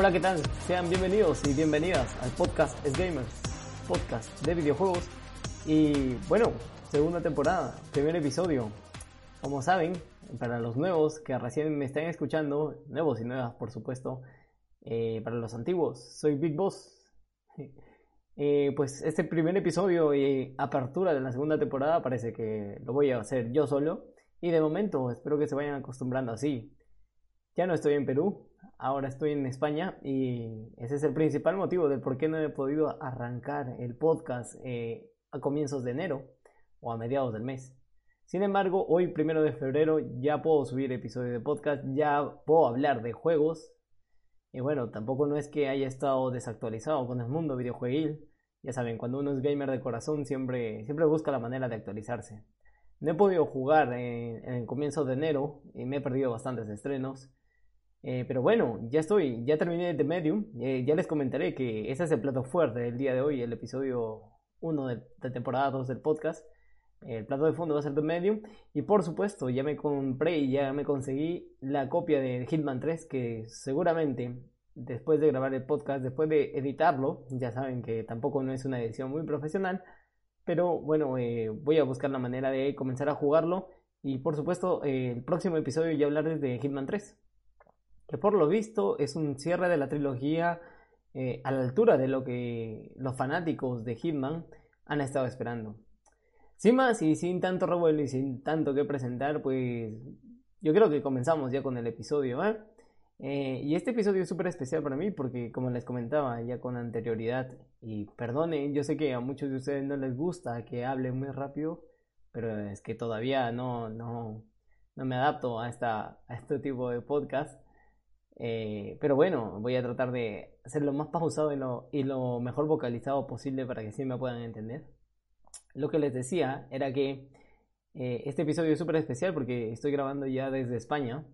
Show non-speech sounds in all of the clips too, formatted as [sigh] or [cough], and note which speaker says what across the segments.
Speaker 1: Hola, ¿qué tal? Sean bienvenidos y bienvenidas al podcast Es Gamers, podcast de videojuegos. Y bueno, segunda temporada, primer episodio. Como saben, para los nuevos que recién me están escuchando, nuevos y nuevas por supuesto, eh, para los antiguos, soy Big Boss. [laughs] Eh, pues este primer episodio y apertura de la segunda temporada parece que lo voy a hacer yo solo. Y de momento espero que se vayan acostumbrando así. Ya no estoy en Perú, ahora estoy en España y ese es el principal motivo del por qué no he podido arrancar el podcast eh, a comienzos de enero o a mediados del mes. Sin embargo, hoy primero de febrero ya puedo subir episodios de podcast, ya puedo hablar de juegos. Y bueno, tampoco no es que haya estado desactualizado con el mundo videojueguil. Ya saben, cuando uno es gamer de corazón siempre, siempre busca la manera de actualizarse. No he podido jugar en, en el comienzo de enero y me he perdido bastantes estrenos. Eh, pero bueno, ya estoy, ya terminé The Medium. Eh, ya les comentaré que ese es el plato fuerte del día de hoy, el episodio 1 de, de, temporada 2 del podcast. El plato de fondo va a ser The Medium. Y por supuesto, ya me compré y ya me conseguí la copia de Hitman 3 que seguramente después de grabar el podcast, después de editarlo, ya saben que tampoco no es una edición muy profesional. Pero bueno, eh, voy a buscar la manera de comenzar a jugarlo. Y por supuesto, el próximo episodio ya hablarles de Hitman 3 que por lo visto es un cierre de la trilogía eh, a la altura de lo que los fanáticos de Hitman han estado esperando. Sin más y sin tanto revuelo y sin tanto que presentar, pues yo creo que comenzamos ya con el episodio. ¿eh? Y este episodio es súper especial para mí porque como les comentaba ya con anterioridad, y perdonen, yo sé que a muchos de ustedes no les gusta que hable muy rápido, pero es que todavía no, no, no me adapto a, esta, a este tipo de podcast. Eh, pero bueno, voy a tratar de hacer lo más pausado y lo, y lo mejor vocalizado posible para que sí me puedan entender. Lo que les decía era que eh, este episodio es súper especial porque estoy grabando ya desde España.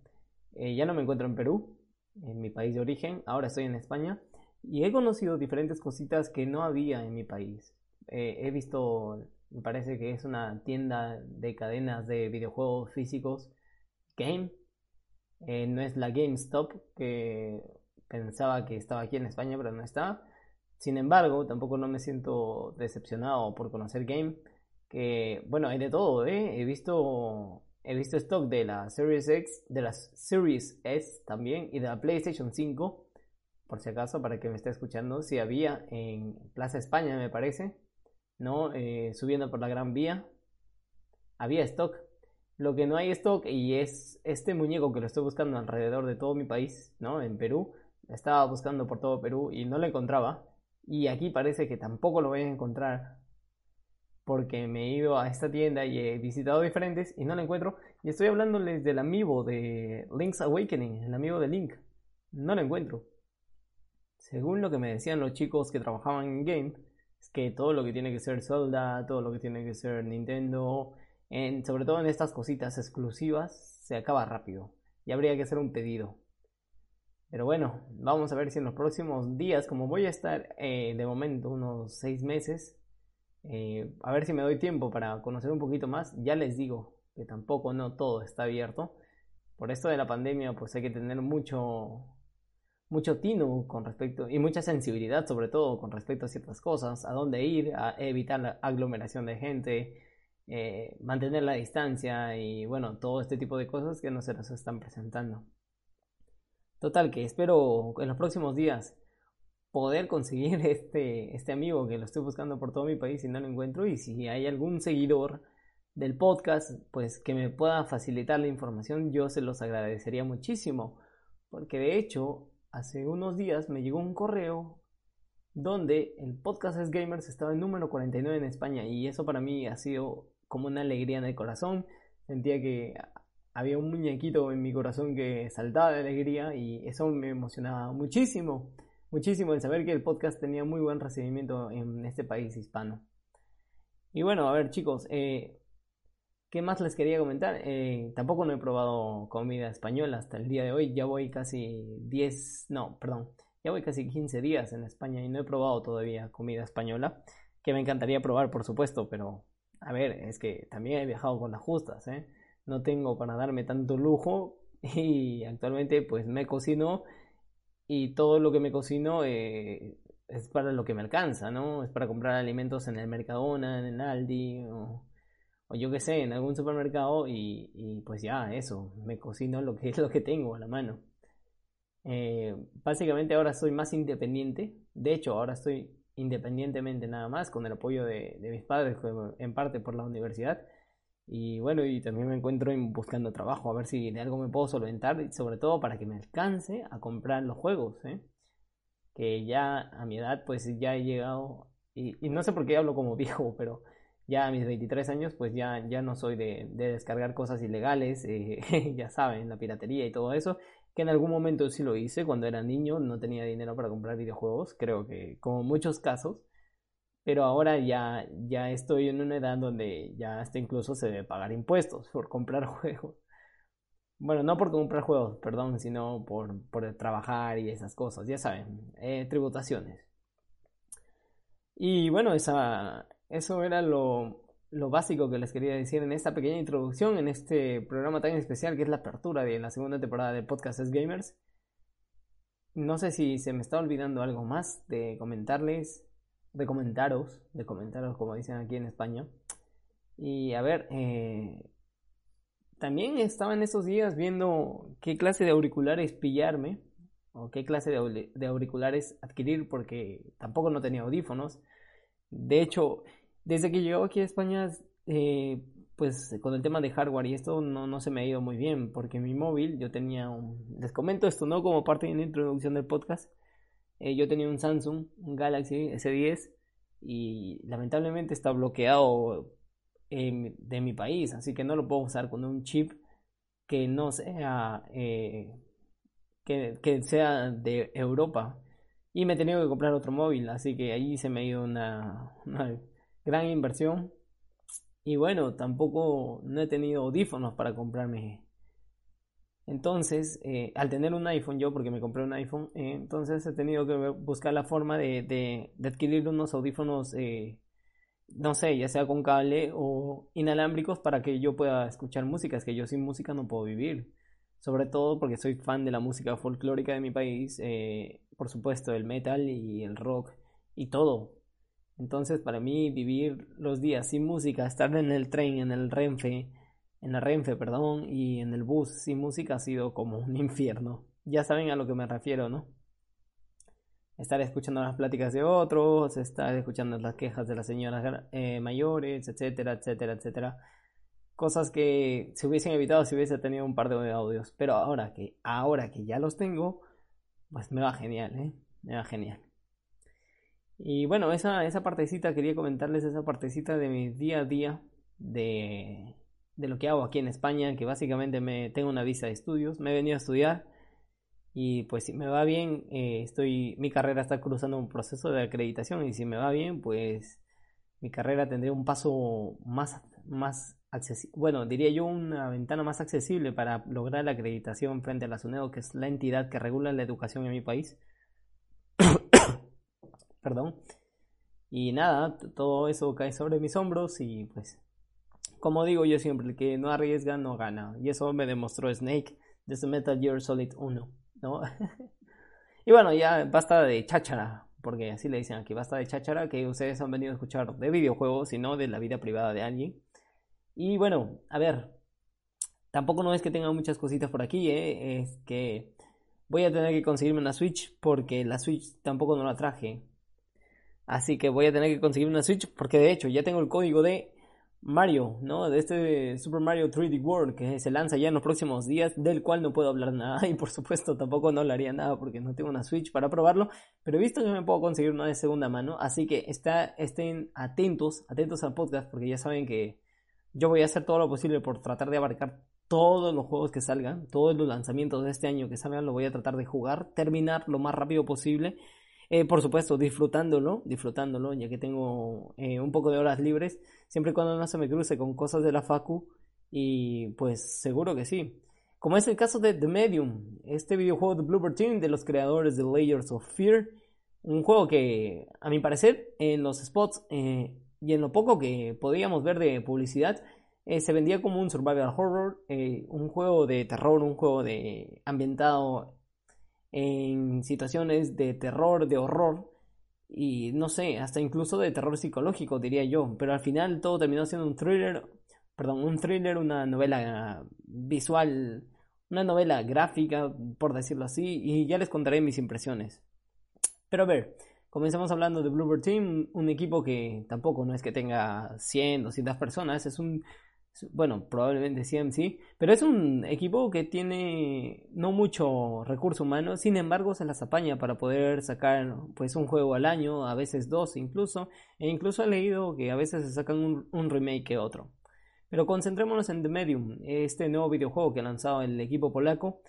Speaker 1: Eh, ya no me encuentro en Perú, en mi país de origen, ahora estoy en España y he conocido diferentes cositas que no había en mi país. he visto, me parece que es una tienda de cadenas de videojuegos físicos, Game, eh, no es la GameStop que pensaba que estaba aquí en España, pero no está. Sin embargo, tampoco no me siento decepcionado por conocer Game. Que, bueno, hay de todo, ¿eh? He visto, he visto stock de la Series X, de la Series S también y de la PlayStation 5. Por si acaso, para que me esté escuchando, si había en Plaza España, me parece, ¿no? Eh, subiendo por la Gran Vía. Había stock lo que no hay stock y es este muñeco que lo estoy buscando alrededor de todo mi país, ¿no? En Perú. Estaba buscando por todo Perú y no lo encontraba. Y aquí parece que tampoco lo voy a encontrar. Porque me he ido a esta tienda y he visitado diferentes y no lo encuentro. Y estoy hablándoles del amigo de Link's Awakening, el amigo de Link. No lo encuentro. Según lo que me decían los chicos que trabajaban en Game, es que todo lo que tiene que ser Zelda, todo lo que tiene que ser Nintendo, sobre todo en estas cositas exclusivas, se acaba rápido y habría que hacer un pedido. Pero bueno, vamos a ver si en los próximos días, como voy a estar eh, de momento unos 6 meses, eh, a ver si me doy tiempo para conocer un poquito más. Ya les digo que tampoco no todo está abierto. Por esto de la pandemia, pues hay que tener mucho, mucho tino con respecto y mucha sensibilidad, sobre todo con respecto a ciertas cosas, a dónde ir, a evitar la aglomeración de gente, eh, mantener la distancia y bueno, todo este tipo de cosas que no se nos están presentando. Total, que espero en los próximos días poder conseguir [laughs] este, este amigo que lo estoy buscando por todo mi país y no lo encuentro. Y si hay algún seguidor del podcast pues que me pueda facilitar la información yo se los agradecería muchísimo. Porque de hecho hace unos días me llegó un correo donde el podcast es Gamers estaba en número 49 en España. Y eso para mí ha sido como una alegría en el corazón. Sentía que había un muñequito en mi corazón que saltaba de alegría y eso me emocionaba muchísimo, muchísimo el saber que el podcast tenía muy buen recibimiento en este país hispano. Y bueno, a ver chicos, eh, ¿qué más les quería comentar? Eh, tampoco no he probado comida española hasta el día de hoy, ya voy casi 10, no, perdón, ya voy casi 15 días en España y no he probado todavía comida española, que me encantaría probar por supuesto, pero a ver, es que también he viajado con las justas, ¿eh? No tengo para darme tanto lujo [laughs] y actualmente pues me cocino y todo lo que me cocino eh, es para lo que me alcanza, ¿no? Es para comprar alimentos en el Mercadona, en el Aldi o, yo qué sé, en algún supermercado y, pues ya, eso, me cocino lo que es [laughs] lo que tengo a la mano. Eh, básicamente ahora soy más independiente, de hecho ahora estoy independientemente nada más con el apoyo de, de mis padres en parte por la universidad y bueno, y también me encuentro buscando trabajo, a ver si de algo me puedo solventar, y sobre todo para que me alcance a comprar los juegos, ¿eh? que ya a mi edad pues ya he llegado, y, no sé por qué hablo como [laughs] viejo, pero ya a mis 23 años pues ya, ya no soy de, descargar cosas ilegales, eh, [laughs] ya saben, la piratería y todo eso, que en algún momento sí lo hice cuando era niño, no tenía dinero para comprar videojuegos, creo que como muchos casos, pero ahora ya, ya estoy en una edad donde ya hasta incluso se debe pagar impuestos por comprar [laughs] juegos. Bueno, no por comprar juegos, perdón, sino por, por trabajar y esas cosas, ya saben, eh, tributaciones. Y bueno, esa, eso era lo, lo básico que les quería decir en esta pequeña introducción, en este programa tan especial que es la apertura de la segunda temporada de Podcast Gamers. No sé si se me está olvidando algo más de comentarles de comentaros, de comentaros como dicen aquí en España. Y a ver, eh, también estaba en esos días viendo qué clase de auriculares pillarme o qué clase de, auriculares adquirir porque tampoco no tenía audífonos. De hecho, desde que llegó aquí a España, eh, pues con el tema de hardware y esto no, no se me ha ido muy bien porque mi móvil, yo tenía un... Les comento esto, ¿no? Como parte de la introducción del podcast eh, yo tenía un Samsung, un Galaxy S10 y lamentablemente está bloqueado de mi país, así que no lo puedo usar con un chip que no sea eh, que, sea de Europa y me he tenido que comprar otro móvil, así que ahí se me ha ido una gran inversión y bueno, tampoco no he tenido audífonos para comprarme entonces, eh, al tener un iPhone, yo porque me compré un iPhone, eh, entonces he tenido que buscar la forma de, de, adquirir unos audífonos, eh, no sé, ya sea con cable o inalámbricos para que yo pueda escuchar música. Es que yo sin música no puedo vivir. Sobre todo porque soy fan de la música folclórica de mi país, por supuesto, el metal y el rock y todo. Entonces, para mí, vivir los días sin música, estar en el tren, en el Renfe, en la Renfe, perdón, y en el bus sin música ha sido como un [laughs] infierno. Ya saben a lo que me refiero, ¿no? Estar escuchando las pláticas de otros, estar escuchando las quejas de las señoras eh, mayores, etcétera, etcétera, etcétera. Cosas que se hubiesen evitado si hubiese tenido un par de audios. Pero ahora que, ahora que ya los tengo, pues me va genial, ¿eh? Me va genial. Y bueno, esa, esa partecita, quería comentarles esa partecita de mi día a día de de lo que hago aquí en España, que básicamente me tengo una visa de estudios, me he venido a estudiar y pues si me va bien, eh, estoy, mi carrera está cruzando un proceso de acreditación y si me va bien, pues mi carrera tendría un paso más, más accesible, bueno, diría yo una ventana más accesible para lograr la acreditación frente a la SUNEDO, que es la entidad que regula la educación en mi país. Perdón. Y nada, todo eso cae sobre mis hombros y pues como digo yo siempre, el que no arriesga no gana. Y eso me demostró Snake desde Metal Gear Solid 1, ¿no? [laughs] y bueno, ya basta de cháchara, porque así le dicen aquí, basta de cháchara que ustedes han venido a escuchar de videojuegos y no de la vida privada de alguien. Y bueno, a ver, tampoco no es que tenga muchas cositas por aquí, ¿eh? es que voy a tener que conseguirme una Switch porque la Switch tampoco no la traje. Así que voy a tener que conseguir una Switch porque de hecho ya tengo el código de Mario, ¿no? De este Super Mario 3D World que se lanza ya en los próximos días, del cual no puedo hablar nada [laughs] y por supuesto tampoco no hablaría nada porque no tengo una Switch para probarlo, pero he visto que me puedo conseguir una de segunda mano, así que está, estén atentos, atentos al podcast porque ya saben que yo voy a hacer todo lo posible por tratar de abarcar todos los juegos que salgan, todos los lanzamientos de este año que salgan, lo voy a tratar de jugar, terminar lo más rápido posible eh, por supuesto, disfrutándolo, disfrutándolo, ya que tengo eh, un poco de horas libres, siempre y cuando no se me cruce con cosas de la Facu, y pues seguro que sí. Como es el caso de The Medium, este videojuego de Bloober Team de los creadores de Layers of Fear, un juego que, a mi parecer, en los spots eh, y en lo poco que podíamos ver de publicidad, se vendía como un survival horror, un juego de terror, un juego de ambientado en situaciones de terror, de horror y no sé, hasta incluso de terror psicológico diría yo, pero al final todo terminó siendo un thriller, perdón, un thriller, una novela visual, una novela gráfica, por decirlo así, y ya les contaré mis impresiones. Pero a ver, comencemos hablando de Bluebird Team, un equipo que tampoco no es que tenga 100, 200 personas, es un bueno, probablemente CMC, pero es un equipo que tiene no mucho recurso humano, sin embargo se las apaña para poder sacar pues un juego al año, a veces dos incluso, e incluso he leído que a veces se sacan un, remake que otro. Pero concentrémonos en The Medium, este nuevo videojuego que ha lanzado el equipo polaco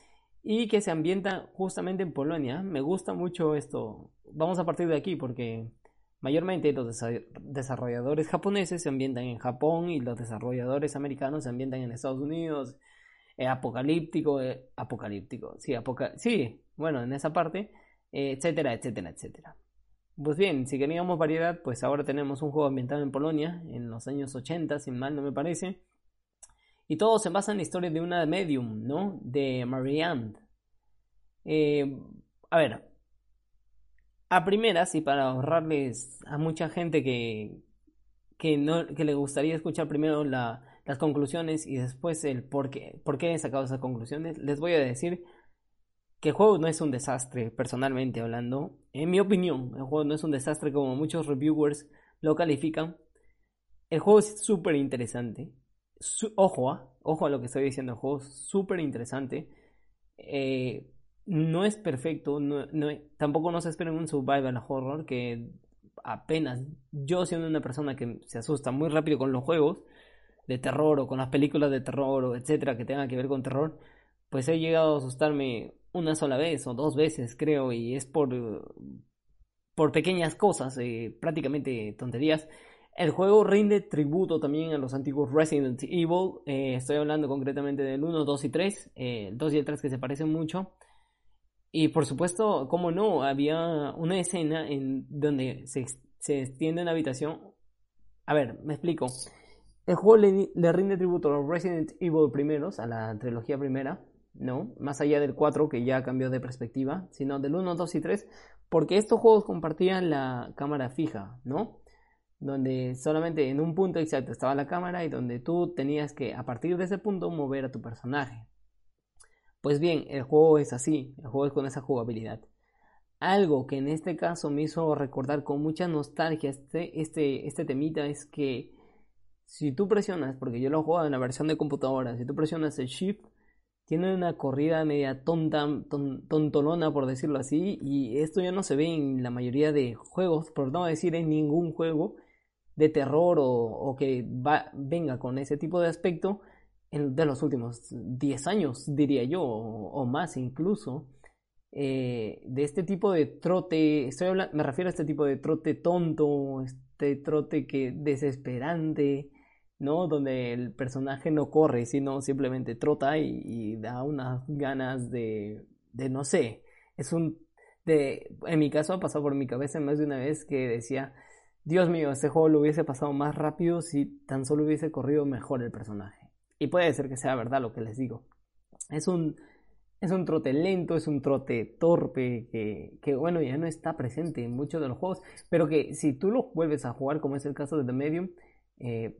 Speaker 1: y que se ambienta justamente en Polonia. Me gusta mucho esto. Vamos a partir de aquí porque Mayormente los desarrolladores japoneses se ambientan en Japón y los desarrolladores americanos se ambientan en Estados Unidos. Eh, apocalíptico, eh, apocalíptico, sí, sí, bueno, en esa parte, eh, etcétera, etcétera, etcétera. Pues bien, si queríamos variedad, pues ahora tenemos un juego ambientado en Polonia, en los años 80, sin mal no me parece. Y todo se basa en la historia de una medium, ¿no? De Marianne. a ver, a primeras y para ahorrarles a mucha gente que, que, no, que le gustaría escuchar primero la, las conclusiones y después el por qué, por qué he sacado esas conclusiones, les voy a decir que el juego no es un desastre, personalmente hablando. En mi opinión, el juego no es un desastre como muchos reviewers lo califican. El juego es súper interesante. ojo, ah, ojo a lo que estoy diciendo, el juego es súper interesante. Eh, no es perfecto, no, tampoco nos esperen un survival horror que apenas yo siendo una persona que se asusta muy rápido con los juegos de terror o con las películas de terror o etcétera que tengan que ver con terror, pues he llegado a asustarme una sola vez o dos veces creo y es por por pequeñas cosas, eh, prácticamente tonterías. El juego rinde tributo también a los antiguos Resident Evil. Eh, estoy hablando concretamente del 1, 2 y 3. Eh, el 2 y el 3 que se parecen mucho. Y por supuesto, como no, había una escena en donde se, se extiende una habitación. A ver, me explico. El juego le, rinde tributo a los Resident Evil primeros, a la trilogía primera, ¿no? Más allá del 4, que ya cambió de perspectiva, sino del 1, 2 y 3, porque estos juegos compartían la cámara fija, ¿no? Donde solamente en un punto exacto estaba la cámara y donde tú tenías que, a partir de ese punto, mover a tu personaje. Pues bien, el juego es así, el juego es con esa jugabilidad. Algo que en este caso me hizo recordar con mucha nostalgia este, este, este temita es que si tú presionas, porque yo lo juego en la versión de computadora, si tú presionas el Shift, tiene una corrida media tonta, tontolona por decirlo así, y esto ya no se ve en la mayoría de juegos, por no decir en ningún juego de terror o, que venga con ese tipo de aspecto de los últimos 10 años, diría yo, o, más incluso, eh, de este tipo de trote, estoy hablando, me refiero a este tipo de trote tonto, este trote que desesperante, ¿no? Donde el personaje no corre, sino simplemente trota y, da unas ganas de, de, no sé, es un, de, en mi caso ha pasado por mi cabeza más de una vez que decía, Dios mío, este juego lo hubiese pasado más rápido si tan solo hubiese corrido mejor el personaje. Y puede ser que sea verdad lo que les digo. Es un, es un trote lento, es un trote torpe, que, que, bueno, ya no está presente en muchos de los juegos, pero que si tú lo vuelves a jugar, como es el caso de The Medium, eh,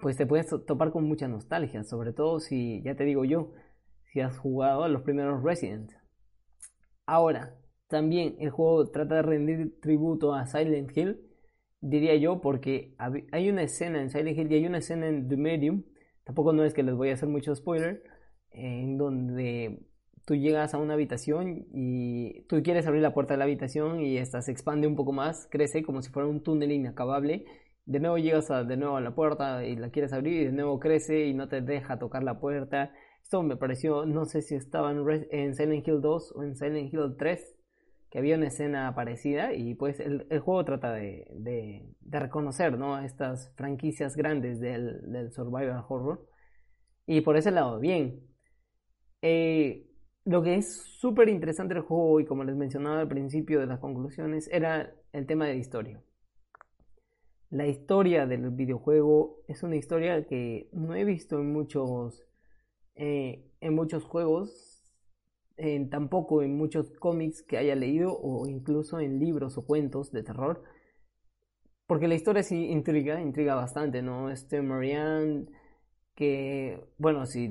Speaker 1: pues te puedes topar con mucha nostalgia, sobre todo si, ya te digo yo, si has jugado a los primeros Resident. Ahora, también el juego trata de rendir tributo a Silent Hill, diría yo, porque hay una escena en Silent Hill y hay una escena en The Medium Tampoco no es que les voy a hacer mucho spoiler, en donde tú llegas a una habitación y tú quieres abrir la puerta de la habitación y esta se expande un poco más, crece como si fuera un túnel inacabable. De nuevo llegas a, de nuevo a la puerta y la quieres abrir y de nuevo crece y no te deja tocar la puerta. Esto me pareció, no sé si estaba en, Silent Hill 2 o en Silent Hill 3, que había una escena parecida y pues el, juego trata de, reconocer ¿no? estas franquicias grandes del, del survival horror y por ese lado, bien. Eh, lo que es súper interesante del juego y como les mencionaba al principio de las conclusiones era el tema de la historia. La historia del videojuego es una historia que no he visto en muchos, eh, en muchos juegos en, tampoco en muchos cómics que haya leído o incluso en libros o cuentos de terror. Porque la historia sí intriga, intriga bastante, ¿no? Este Marianne que, bueno, sí,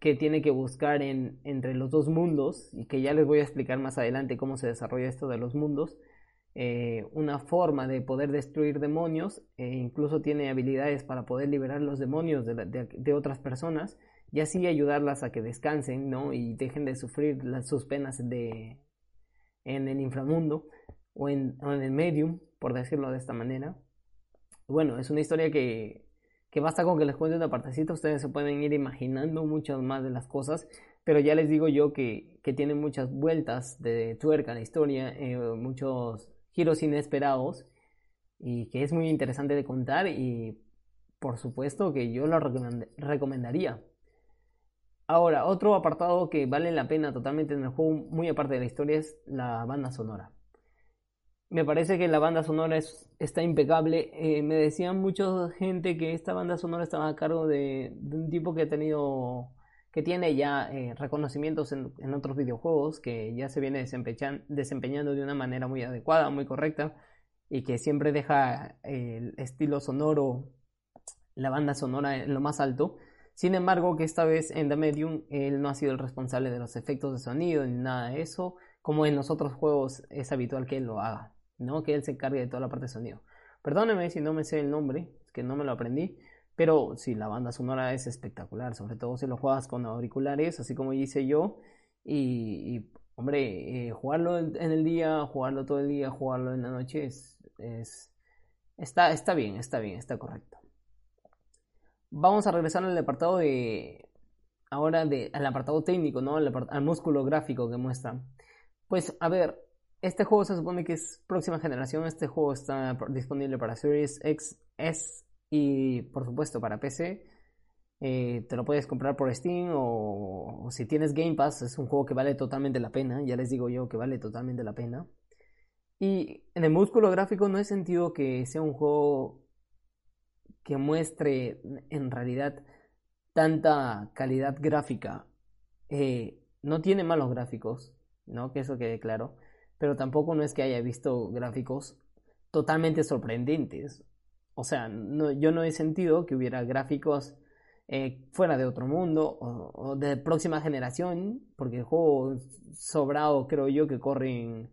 Speaker 1: que tiene que buscar en, entre los dos mundos y que ya les voy a explicar más adelante cómo se desarrolla esto de los mundos. Eh, una forma de poder destruir demonios e incluso tiene habilidades para poder liberar los demonios de, otras personas y así ayudarlas a que descansen ¿no? y dejen de sufrir sus penas de, en el inframundo o en, el medium, por decirlo de esta manera. Bueno, es una historia que, que basta con que les cuente una partecita, ustedes se pueden ir imaginando muchas más de las cosas, pero ya les digo yo que, que tiene muchas vueltas de tuerca la historia, eh, muchos giros inesperados y que es muy interesante de contar y por supuesto que yo lo recomendaría. Ahora, otro apartado que vale la pena totalmente en el juego, muy aparte de la historia, es la banda sonora. Me parece que la banda sonora es, está impecable. Eh, me decían mucha gente que esta banda sonora estaba a cargo de, un tipo que ha tenido que tiene ya eh, reconocimientos en, otros videojuegos, que ya se viene desempeñando de una manera muy adecuada, muy correcta, y que siempre deja el estilo sonoro, la banda sonora en lo más alto. Sin embargo, que esta vez en The Medium él no ha sido el responsable de los efectos de sonido ni nada de eso, como en los otros juegos es habitual que él lo haga, ¿no? Que él se encargue de toda la parte de sonido. Perdóneme si no me sé el nombre, que no me lo aprendí, pero sí, la banda sonora es espectacular, sobre todo si lo juegas con auriculares, así como hice yo. Y, hombre, eh, jugarlo en, el día, jugarlo todo el día, jugarlo en la noche es, está, está bien, está bien, está correcto. Vamos a regresar al apartado de. Ahora al apartado técnico, ¿no? Al, músculo gráfico que muestra. Pues, a ver, este juego se supone que es próxima generación. Este juego está disponible para Series X, S y por supuesto para PC. Eh, te lo puedes comprar por Steam o, si tienes Game Pass es un juego que vale totalmente la pena. Ya les digo yo que vale totalmente la pena. Y en el músculo gráfico no he sentido que sea un juego que muestre en realidad tanta calidad gráfica. Eh, no tiene malos gráficos, ¿no? Que eso quede claro. Pero tampoco no es que haya visto gráficos totalmente sorprendentes. O sea, no, yo no he sentido que hubiera gráficos eh, fuera de otro mundo o, de próxima generación, porque el juego sobrado creo yo que corre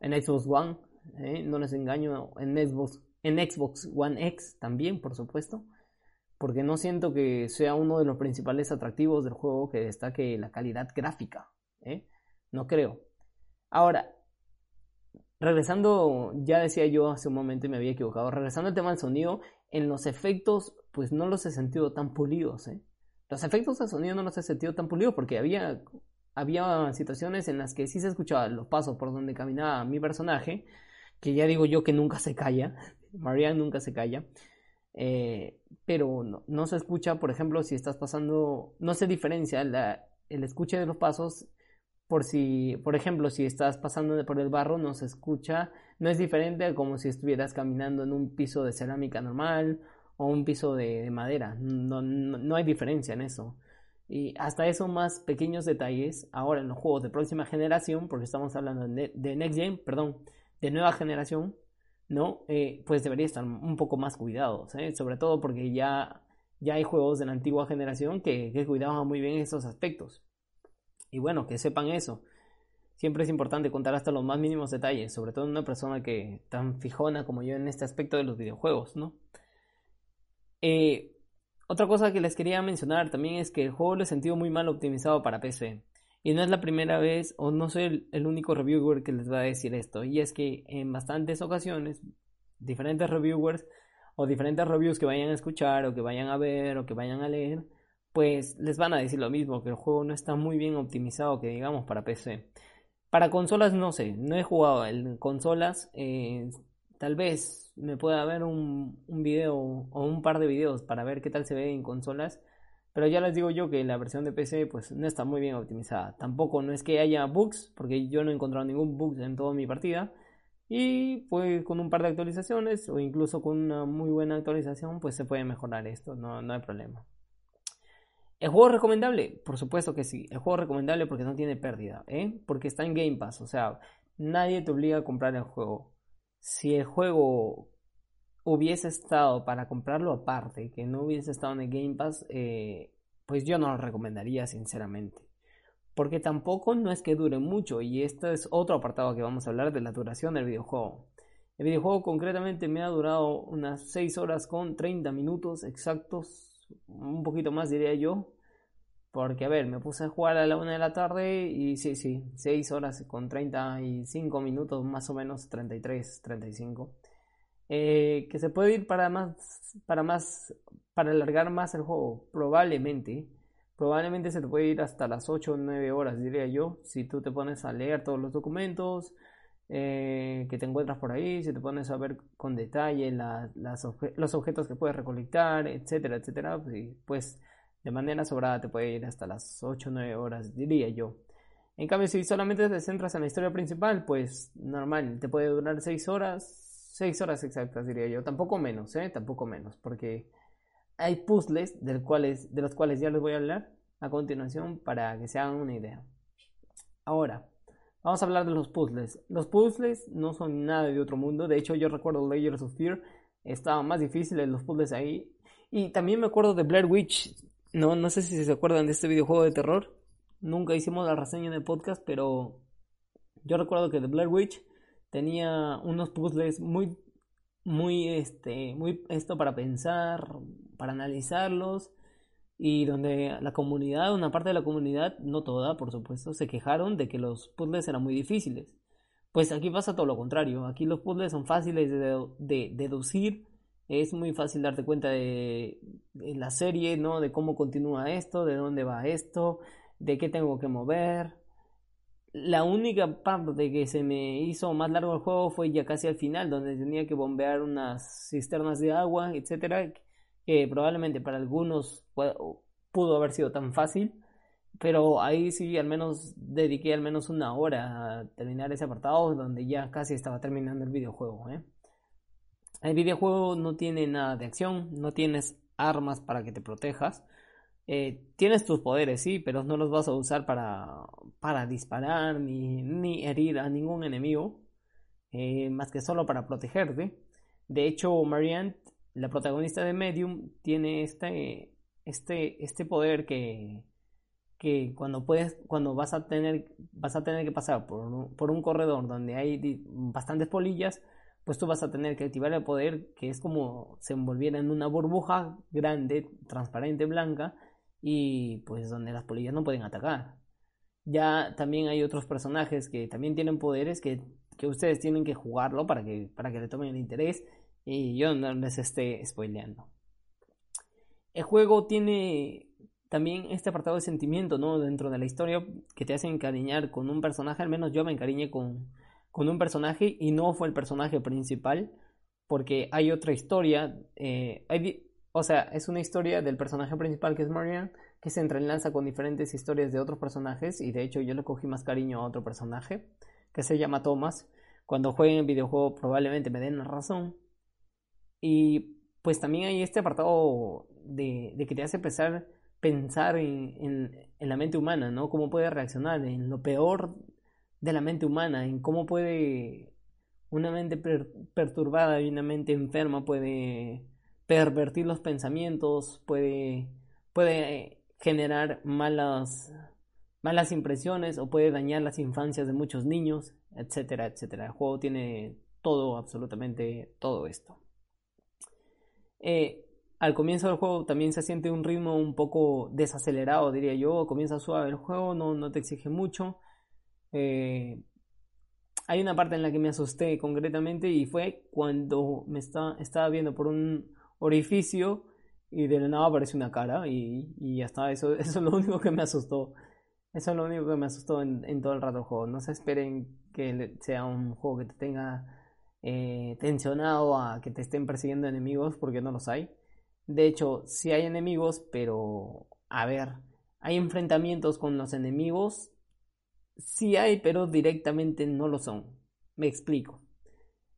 Speaker 1: en, Xbox One, ¿eh? no les engaño, en Xbox, en Xbox One X también, por supuesto, porque no siento que sea uno de los principales atractivos del juego que destaque la calidad gráfica, ¿eh? no creo. Ahora, regresando, ya decía yo hace un momento y me había equivocado, regresando al tema del sonido, en los efectos, pues no los he sentido tan pulidos, ¿eh? Los efectos de sonido no los he sentido tan pulidos porque había, había situaciones en las que sí se escuchaban los pasos por donde caminaba mi personaje, que ya digo yo que nunca se calla, Marianne nunca se calla, eh, pero no, se escucha, por ejemplo, si estás pasando, no se diferencia el escuche de los pasos por si, por ejemplo, si estás pasando por el barro, no se escucha, no es diferente a como si estuvieras caminando en un piso de cerámica normal o un piso de, madera, no, no, hay diferencia en eso. Y hasta esos más pequeños detalles, ahora en los juegos de próxima generación, porque estamos hablando de, Next Gen, perdón, de nueva generación, ¿no? Eh, pues debería estar un poco más cuidados, ¿eh? sobre todo porque ya, ya hay juegos de la antigua generación que, que cuidaban muy bien esos aspectos. Y bueno, que sepan eso. Siempre es importante contar hasta los más mínimos detalles, sobre todo en una persona que tan fijona como yo en este aspecto de los videojuegos, ¿no? Eh, otra cosa que les quería mencionar también es que el juego lo he sentido muy mal optimizado para PC. Y no es la primera vez, o no soy el, único reviewer que les va a decir esto. Y es que en bastantes ocasiones, diferentes reviewers o diferentes reviews que vayan a escuchar, o que vayan a ver, o que vayan a leer, pues les van a decir lo mismo, que el juego no está muy bien optimizado, que digamos, para PC. Para consolas no sé, no he jugado en consolas, eh, tal vez me pueda ver un, un video o un par de videos para ver qué tal se ve en consolas, pero ya les digo yo que la versión de PC pues no está muy bien optimizada. Tampoco no es que haya bugs, porque yo no he encontrado ningún bug en toda mi partida. Y pues con un par de actualizaciones o incluso con una muy buena actualización pues se puede mejorar esto, no, no hay problema. ¿El juego recomendable? Por supuesto que sí. El juego recomendable porque no tiene pérdida, ¿eh? Porque está en Game Pass, o sea, nadie te obliga a comprar el juego. Si el juego hubiese estado para comprarlo aparte, que no hubiese estado en el Game Pass, eh, pues yo no lo recomendaría sinceramente. Porque tampoco no es que dure mucho y este es otro apartado que vamos a hablar de la duración del videojuego. El videojuego concretamente me ha durado unas 6 horas con 30 minutos exactos un poquito más diría yo. Porque, a ver, me puse a jugar a la una de la tarde y sí, sí, 6 horas con 35 minutos, más o menos 33, 35. Eh, que se puede ir para más, para más, para alargar más el juego, probablemente. Probablemente se te puede ir hasta las 8 o 9 horas, diría yo, si tú te pones a leer todos los documentos, eh, que te encuentras por ahí, si te pones a ver con detalle los objetos que puedes recolectar, etcétera, etcétera, pues de manera sobrada te puede ir hasta las 8 o 9 horas, diría yo. En cambio, si solamente te centras en la historia principal, pues normal, te puede durar 6 horas, 6 horas exactas, diría yo. Tampoco menos, ¿eh? Tampoco menos, porque hay puzzles del cuales, de los cuales ya les voy a hablar a continuación para que se hagan una idea. Ahora, Vamos a hablar de los puzzles. Los puzzles no son nada de otro mundo. De hecho, yo recuerdo Layers of Fear. Estaban más difíciles los puzzles ahí. Y también me acuerdo de Blair Witch. No, no sé si se acuerdan de este videojuego de terror. Nunca hicimos la reseña en el podcast, pero yo recuerdo que The Blair Witch tenía unos puzzles muy, muy, este, muy esto para pensar, para analizarlos y donde la comunidad, una parte de la comunidad, no toda, por supuesto, se quejaron de que los puzzles eran muy difíciles. Pues aquí pasa todo lo contrario, aquí los puzzles son fáciles de, deducir, es muy fácil darte cuenta de, la serie, ¿no? De cómo continúa esto, de dónde va esto, de qué tengo que mover. La única parte que se me hizo más largo el juego fue ya casi al final, donde tenía que bombear unas cisternas de agua, etcétera, que probablemente para algunos pudo haber sido tan fácil, pero ahí sí al menos dediqué al menos una hora a terminar ese apartado donde ya casi estaba terminando el videojuego. ¿eh? El videojuego no tiene nada de acción, no tienes armas para que te protejas. Eh, tienes tus poderes, sí, pero no los vas a usar para, para disparar ni, ni herir a ningún enemigo, eh, más que solo para protegerte. De hecho, Marianne la protagonista de Medium tiene este, este, este poder que, que cuando puedes, cuando vas a tener, vas a tener que pasar por un, por un corredor donde hay bastantes polillas, pues tú vas a tener que activar el poder que es como se envolviera en una burbuja grande, transparente, blanca, y pues donde las polillas no pueden atacar. Ya también hay otros personajes que también tienen poderes que, que ustedes tienen que jugarlo para que, para que le tomen el interés y yo no les esté spoileando. El juego tiene también este apartado de sentimiento, ¿no? Dentro de la historia que te hace encariñar con un personaje, al menos yo me encariñé con, con un personaje y no fue el personaje principal, porque hay otra historia, eh, hay, o sea, es una historia del personaje principal que es Marianne, que se entrelaza con diferentes historias de otros personajes y de hecho yo le cogí más cariño a otro personaje que se llama Thomas. Cuando jueguen el videojuego probablemente me den la razón, y pues también hay este apartado de, que te hace pensar, pensar en, la mente humana, ¿no? Cómo puede reaccionar, en lo peor de la mente humana, en cómo puede una mente perturbada y una mente enferma puede pervertir los pensamientos, puede, puede generar malas, malas impresiones o puede dañar las infancias de muchos niños, etcétera, etcétera. El juego tiene todo, absolutamente todo esto. Eh, al comienzo del juego también se siente un ritmo un poco desacelerado, diría yo. Comienza suave el juego, no, no te exige mucho. Eh, hay una parte en la que me asusté concretamente y fue cuando me estaba viendo por un orificio y de la nada aparece una cara y, y ya está. Eso, [laughs] eso es lo único que me asustó. Eso es lo único que me asustó en, en todo el rato juego. No se esperen que sea un juego que te tenga eh, tensionado a que te estén persiguiendo enemigos porque no los hay. De hecho, si hay enemigos, pero a ver, hay enfrentamientos con los enemigos. Sí hay, pero directamente no lo son. Me explico.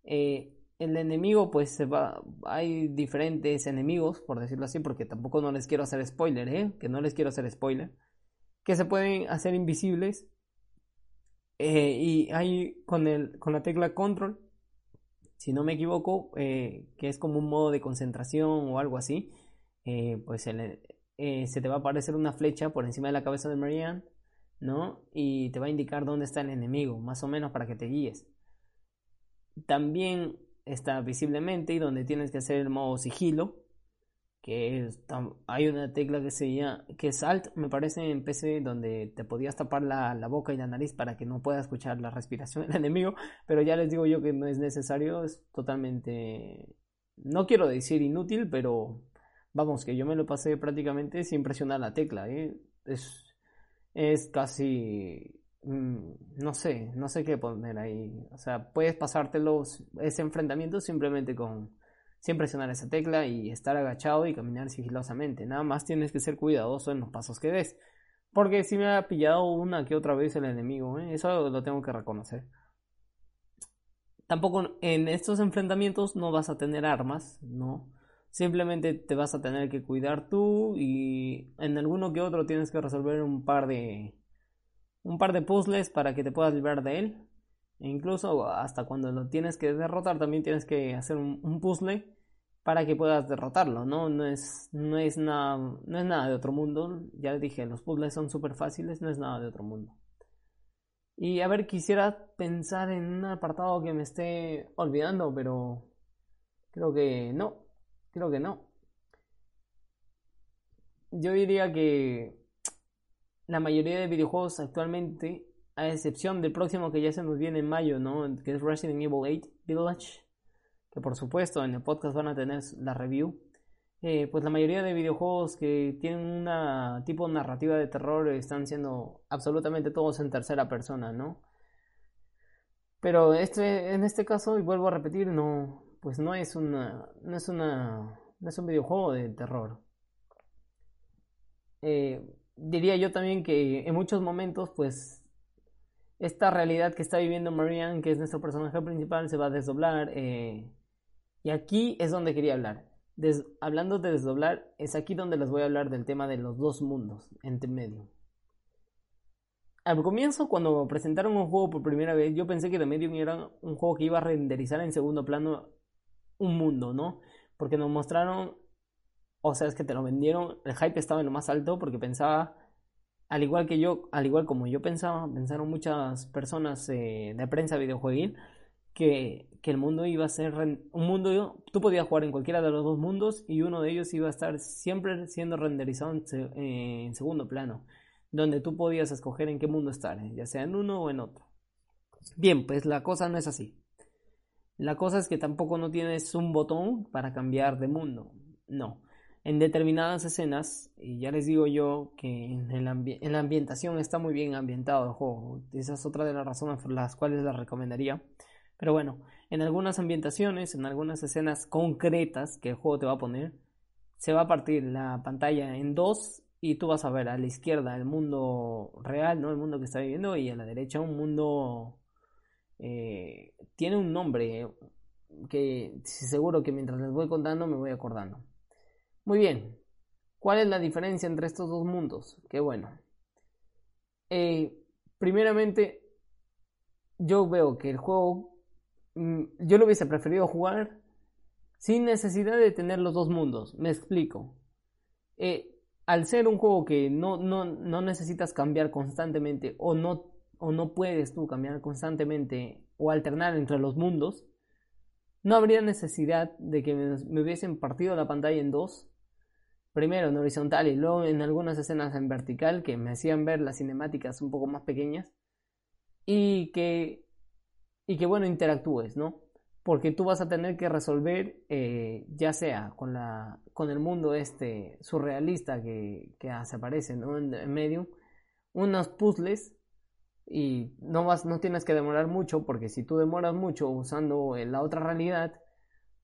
Speaker 1: Eh, el enemigo, pues se va, hay diferentes enemigos, por decirlo así, porque tampoco no les quiero hacer spoiler, ¿eh? Que no les quiero hacer spoiler, que se pueden hacer invisibles. Eh, y hay con, el, con la tecla control, si no me equivoco, eh, que es como un modo de concentración o algo así, eh, pues se te va a aparecer una flecha por encima de la cabeza de Marianne, ¿no? Y te va a indicar dónde está el enemigo, más o menos para que te guíes. También está visiblemente y donde tienes que hacer el modo sigilo, que hay una tecla que se llama, que es Alt, me parece en PC, donde te podías tapar la, la, boca y la nariz para que no pueda escuchar la respiración del [laughs] enemigo, pero ya les digo yo que no es necesario, es totalmente, no quiero decir inútil, pero vamos, que yo me lo pasé prácticamente sin presionar la tecla, ¿eh? es, es casi no sé, no sé qué poner ahí. O sea, puedes pasártelos ese enfrentamiento simplemente con sin presionar esa tecla y estar agachado y caminar sigilosamente. Nada más tienes que ser cuidadoso en los pasos que des. Porque si me ha pillado una que otra vez el enemigo, ¿eh? eso lo tengo que reconocer. Tampoco en estos enfrentamientos no vas a tener armas, ¿no? Simplemente te vas a tener que cuidar tú y en alguno que otro tienes que resolver un par de, un par de puzzles para que te puedas librar de él. E incluso hasta cuando lo tienes que derrotar también tienes que hacer un, puzzle para que puedas derrotarlo, ¿no? No es, no es, nada, no es nada de otro mundo. Ya dije, los puzzles son súper fáciles, no es nada de otro mundo. Y a ver, quisiera pensar en un apartado que me esté olvidando, pero creo que no. Creo que no. Yo diría que la mayoría de videojuegos actualmente, a excepción del próximo que ya se nos viene en mayo, ¿no? Que es Resident Evil 8 Village, que por supuesto en el podcast van a tener la review. Eh, pues la mayoría de videojuegos que tienen una tipo narrativa de terror están siendo absolutamente todos en tercera persona, ¿no? Pero este, en este caso, y vuelvo a repetir, no, pues no es una, no es una, no es un videojuego de terror. Eh, diría yo también que en muchos momentos, pues, esta realidad que está viviendo Marianne, que es nuestro personaje principal, se va a desdoblar. Eh, y aquí es donde quería hablar. hablando de desdoblar, es aquí donde les voy a hablar del tema de los dos mundos entre medio. Al comienzo, cuando presentaron un juego por primera vez, yo pensé que The Medium era un juego que iba a renderizar en segundo plano un mundo, ¿no? Porque nos mostraron o sea, es que te lo vendieron, el hype estaba en lo más alto porque pensaba, al igual que yo, al igual como yo pensaba, pensaron muchas personas eh, de prensa videojueguil que, que, el mundo iba a ser un mundo, tú podías jugar en cualquiera de los dos mundos y uno de ellos iba a estar siempre siendo renderizado en, segundo plano, donde tú podías escoger en qué mundo estar, eh, ya sea en uno o en otro. Bien, pues la cosa no es así. La cosa es que tampoco no tienes un botón para cambiar de mundo. No en determinadas escenas, y ya les digo yo que en, la ambientación está muy bien ambientado el juego, esa es otra de las razones por las cuales la recomendaría. Pero bueno, en algunas ambientaciones, en algunas escenas concretas que el juego te va a poner, se va a partir la pantalla en dos y tú vas a ver a la izquierda el mundo real, ¿no? El mundo que está viviendo y a la derecha un mundo... Eh, tiene un nombre que seguro que mientras les voy contando me voy acordando. Muy bien. ¿Cuál es la diferencia entre estos dos mundos? Qué bueno. Eh, primeramente, yo veo que el juego, mm, yo lo hubiese preferido jugar sin necesidad de tener los dos mundos. Me explico. Eh, al ser un juego que no, no, no necesitas cambiar constantemente o no, o no puedes tú cambiar constantemente o alternar entre los mundos, no habría necesidad de que me hubiesen partido la pantalla en dos primero en horizontal y luego en algunas escenas en vertical que me hacían ver las cinemáticas un poco más pequeñas y que, y que bueno, interactúes, ¿no? Porque tú vas a tener que resolver, eh, ya sea con, la, con el mundo este surrealista que, que se aparece ¿no? en, medio, unos puzzles y no, vas, no tienes que demorar mucho porque si tú demoras mucho usando la otra realidad,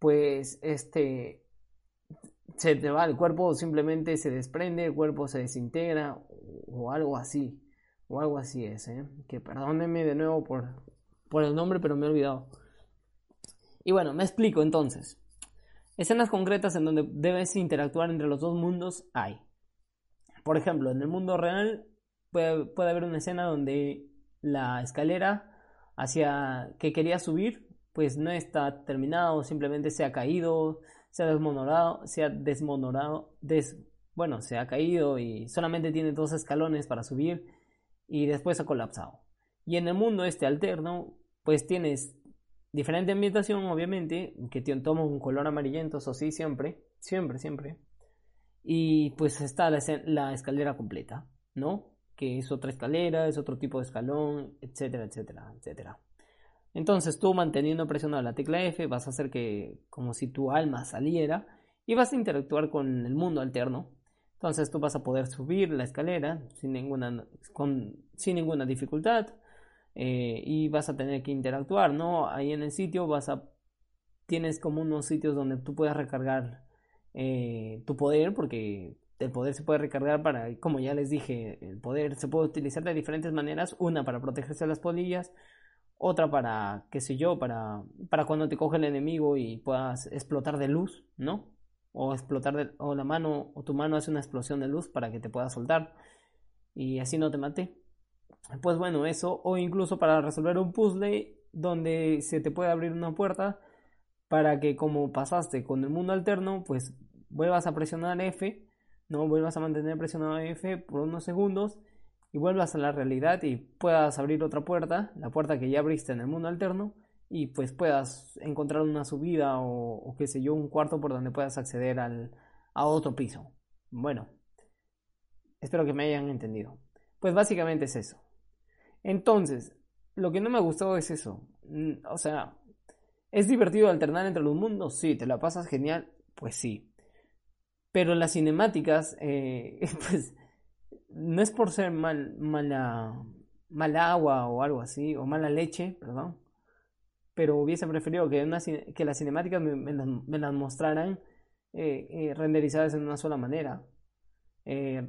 Speaker 1: pues este se te va, el cuerpo simplemente se desprende, el cuerpo se desintegra o, algo así. O algo así es, ¿eh? Que perdónenme de nuevo por, por el nombre, pero me he olvidado. Y bueno, me explico entonces. Escenas concretas en donde debes interactuar entre los dos mundos hay. Por ejemplo, en el mundo real puede, puede haber una escena donde la escalera hacia que quería subir pues no está terminado, simplemente se ha caído, se ha desmonorado, se ha desmonorado, des, bueno, se ha caído y solamente tiene dos escalones para subir y después ha colapsado. Y en el mundo este alterno, pues tienes diferente ambientación, obviamente, que toma un color amarillento, eso sí, siempre, siempre, siempre. Y pues está la, escalera completa, ¿no? Que es otra escalera, es otro tipo de escalón, etcétera, etcétera, etcétera. Entonces tú manteniendo presionada la tecla F vas a hacer que como si tu alma saliera y vas a interactuar con el mundo alterno. Entonces tú vas a poder subir la escalera sin ninguna, sin ninguna dificultad eh, y vas a tener que interactuar, ¿no? Ahí en el sitio vas a tienes como unos sitios donde tú puedes recargar eh, tu poder porque el poder se puede recargar para, como ya les dije, el poder se puede utilizar de diferentes maneras. Una para protegerse de las polillas, otra para, qué sé yo, para, para cuando te coge el enemigo y puedas explotar de luz, ¿no? O explotar de, o la mano, o tu mano hace una explosión de luz para que te pueda soltar y así no te mate. Pues bueno, eso, o incluso para resolver un puzzle donde se te puede abrir una puerta para que como pasaste con el mundo alterno, pues vuelvas a presionar F, no vuelvas a mantener presionado F por unos segundos y vuelvas a la realidad y puedas abrir otra puerta, la puerta que ya abriste en el mundo alterno, y pues puedas encontrar una subida o, qué sé yo, un cuarto por donde puedas acceder al, a otro piso. Bueno, espero que me hayan entendido. Pues básicamente es eso. Entonces, lo que no me gustó es eso. Mm, o sea, ¿es divertido alternar entre los mundos? Sí, ¿te la pasas genial? Pues sí. Pero las cinemáticas, eh, [laughs] pues no es por ser mal, mala, mala agua o algo así, o mala leche, perdón, pero hubiese preferido que, las cinemáticas me, las, mostraran eh, eh, renderizadas en una sola manera. Eh,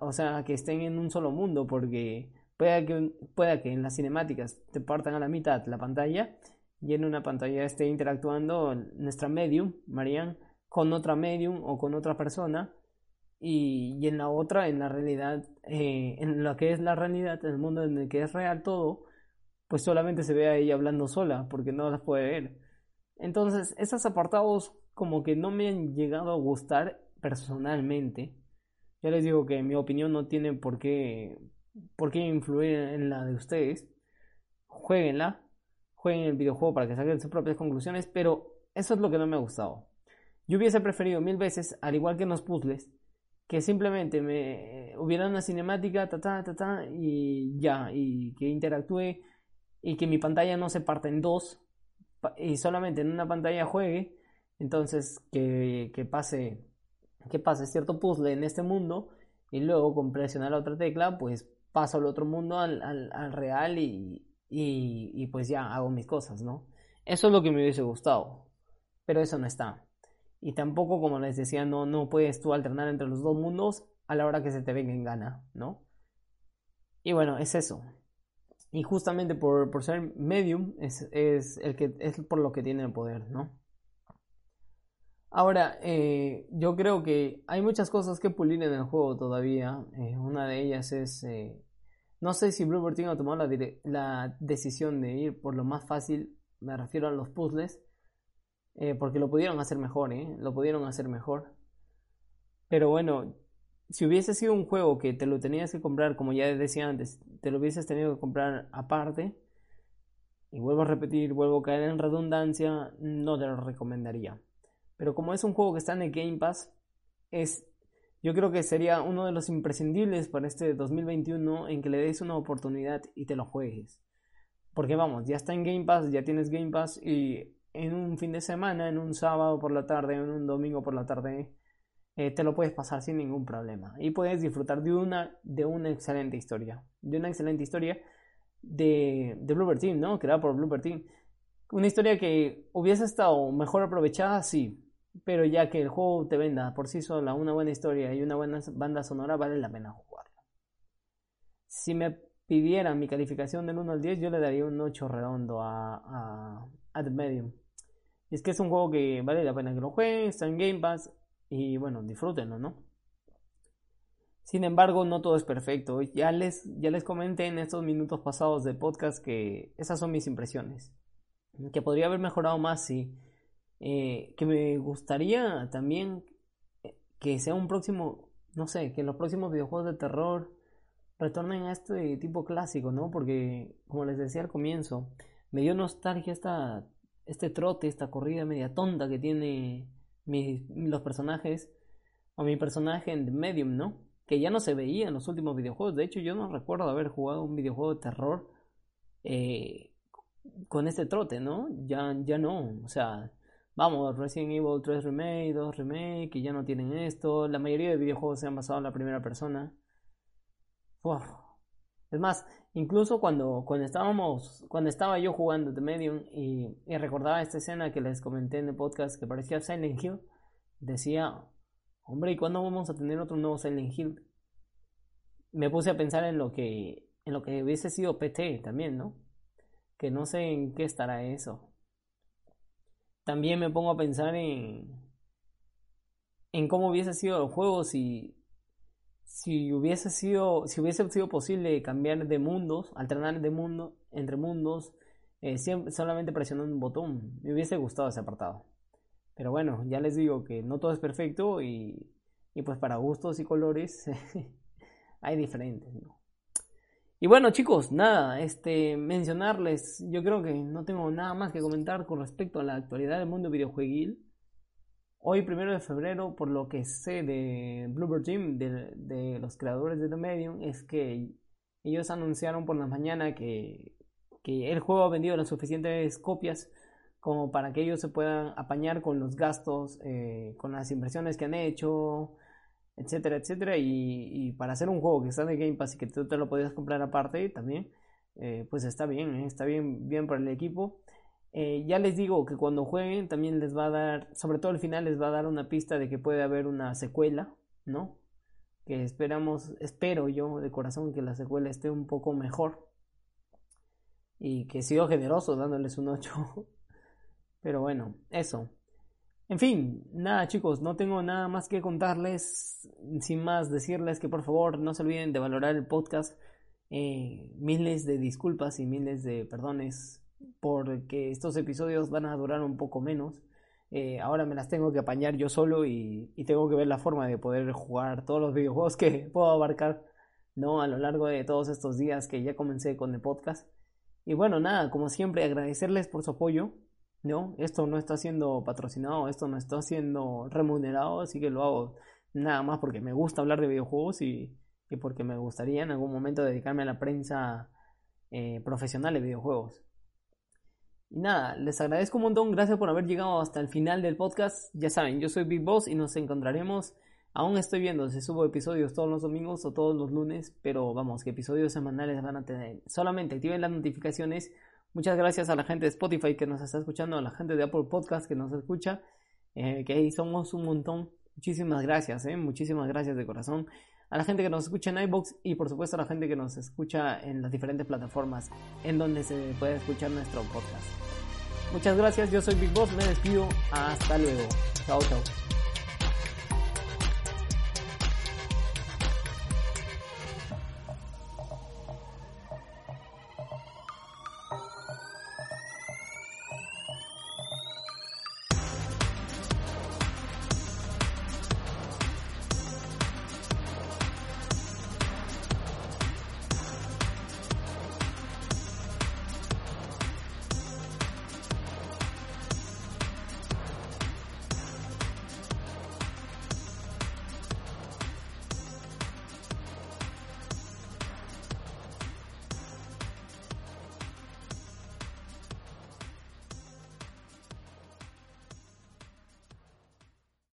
Speaker 1: o sea, que estén en un solo mundo, porque pueda que, pueda que en las cinemáticas te partan a la mitad la pantalla y en una pantalla esté interactuando nuestra medium, Marianne, con otra medium o con otra persona y, en la otra, en la realidad, eh, en lo que es la realidad, en el mundo en el que es real todo, pues solamente se ve a ella hablando sola, porque no las puede ver. Entonces, esos apartados como que no me han llegado a gustar personalmente. Ya les digo que mi opinión no tiene por qué, por qué influir en la de ustedes. Jueguenla, jueguen el videojuego para que saquen sus propias conclusiones, pero eso es lo que no me ha gustado. Yo hubiese preferido mil veces, al igual que en los puzzles, que simplemente me hubiera una cinemática, ta, ta, ta, ta, y ya, y que interactúe y que mi pantalla no se parte en dos y solamente en una pantalla juegue, entonces que, que pase que pase cierto puzzle en este mundo y luego con presionar la otra tecla pues paso al otro mundo al, al, al real y, y, y pues ya hago mis cosas, ¿no? Eso es lo que me hubiese gustado, pero eso no está. Y tampoco, como les decía, no, no puedes tú alternar entre los dos mundos a la hora que se te venga en gana, ¿no? Y bueno, es eso. Y justamente por, por ser medium es, es, el que, es por lo que tiene el poder, ¿no? Ahora, eh, yo creo que hay muchas cosas que pulir en el juego todavía. Eh, una de ellas es... Eh, no sé si Bluebird Team ha tomado la, la decisión de ir por lo más fácil, me refiero a los puzzles, eh, porque lo pudieron hacer mejor, ¿eh? Lo pudieron hacer mejor. Pero bueno, si hubiese sido un juego que te lo tenías que comprar, como ya decía antes, te lo hubieses tenido que comprar aparte, y vuelvo a repetir, vuelvo a caer en redundancia, no te lo recomendaría. Pero como es un juego que está en el Game Pass, es, yo creo que sería uno de los imprescindibles para este 2021 en que le des una oportunidad y te lo juegues. Porque vamos, ya está en Game Pass, ya tienes Game Pass y en un fin de semana, en un sábado por la tarde, en un domingo por la tarde, eh, te lo puedes pasar sin ningún problema. Y puedes disfrutar de una, de una excelente historia. De una excelente historia de, de Bloober Team, ¿no? Creada por Bloober Team. Una historia que hubiese estado mejor aprovechada, sí. Pero ya que el juego te venda por sí sola una buena historia y una buena banda sonora, vale la pena jugarlo. Si me pidieran mi calificación del 1 al 10, yo le daría un 8 redondo a, a, a The Medium. Es que es un juego que vale la pena que lo jueguen, está en Game Pass y bueno, disfrútenlo, ¿no? Sin embargo, no todo es perfecto. Ya les, ya les comenté en estos minutos pasados de podcast que esas son mis impresiones. Que podría haber mejorado más, sí. Eh, que me gustaría también que sea un próximo, no sé, que los próximos videojuegos de terror retornen a este tipo clásico, ¿no? Porque, como les decía al comienzo, me dio nostalgia esta, este trote, esta corrida media tonta que tiene los personajes, o mi personaje en Medium, ¿no? Que ya no se veía en los últimos videojuegos. De hecho, yo no recuerdo haber jugado un videojuego de terror eh, con este trote, ¿no? Ya, ya no. O sea, vamos, Resident Evil 3 Remake, 2 Remake, que ya no tienen esto. La mayoría de videojuegos se han basado en la primera persona. Es más, incluso cuando, cuando estábamos, cuando estaba yo jugando The Medium y, recordaba esta escena que les comenté en el podcast que parecía Silent Hill, decía, hombre, ¿y cuándo vamos a tener otro nuevo Silent Hill? Me puse a pensar en lo que, en lo que hubiese sido PT también, ¿no? Que no sé en qué estará eso. También me pongo a pensar en, en cómo hubiese sido el juego si, si hubiese sido, si hubiese sido posible cambiar de mundos, alternar de mundo, entre mundos, eh, solamente presionando un botón, me hubiese gustado ese apartado. Pero bueno, ya les digo que no todo es perfecto y, y pues para gustos y colores [laughs] hay diferentes, Y bueno chicos, nada, este, mencionarles, yo creo que no tengo nada más que comentar con respecto a la actualidad del mundo videojueguil. Hoy, primero de febrero, por lo que sé de Bluebird Team, de, los creadores de The Medium, es que ellos anunciaron por la mañana que, el juego ha vendido las suficientes copias como para que ellos se puedan apañar con los gastos, eh, con las inversiones que han hecho, etcétera, etcétera. Y, para hacer un juego que está de Game Pass y que tú te lo podías comprar aparte también, eh, pues está bien, eh, está bien, bien para el equipo. Eh, ya les digo que cuando jueguen también les va a dar, sobre todo al final les va a dar una pista de que puede haber una secuela, ¿no? Que esperamos, espero yo de corazón que la secuela esté un poco mejor. Y que sido generoso dándoles un 8. [laughs] Pero bueno, eso. En fin, nada chicos, no tengo nada más que contarles. Sin más decirles que por favor no se olviden de valorar el podcast. Eh, miles de disculpas y miles de perdones porque estos episodios van a durar un poco menos. Eh, ahora me las tengo que apañar yo solo y, tengo que ver la forma de poder jugar todos los videojuegos que [laughs] puedo abarcar ¿no? a lo largo de todos estos días que ya comencé con el podcast. Y bueno, nada, como siempre, agradecerles por su apoyo. ¿no? Esto no está siendo patrocinado, esto no está siendo remunerado, así que lo hago nada más porque me gusta hablar de videojuegos y, porque me gustaría en algún momento dedicarme a la prensa eh, profesional de videojuegos. Y nada, les agradezco un montón, gracias por haber llegado hasta el final del podcast. Ya saben, yo soy Big Boss y nos encontraremos. Aún estoy viendo si subo episodios todos los domingos o todos los lunes, pero vamos, que episodios semanales van a tener. Solamente activen las notificaciones. Muchas gracias a la gente de Spotify que nos está escuchando, a la gente de Apple Podcast que nos escucha, eh, que ahí somos un montón. Muchísimas gracias, eh, muchísimas gracias de corazón a la gente que nos escucha en iBox y por supuesto a la gente que nos escucha en las diferentes plataformas en donde se puede escuchar nuestro podcast. Muchas gracias, yo soy Big Boss, me despido, hasta luego. Chao, chao.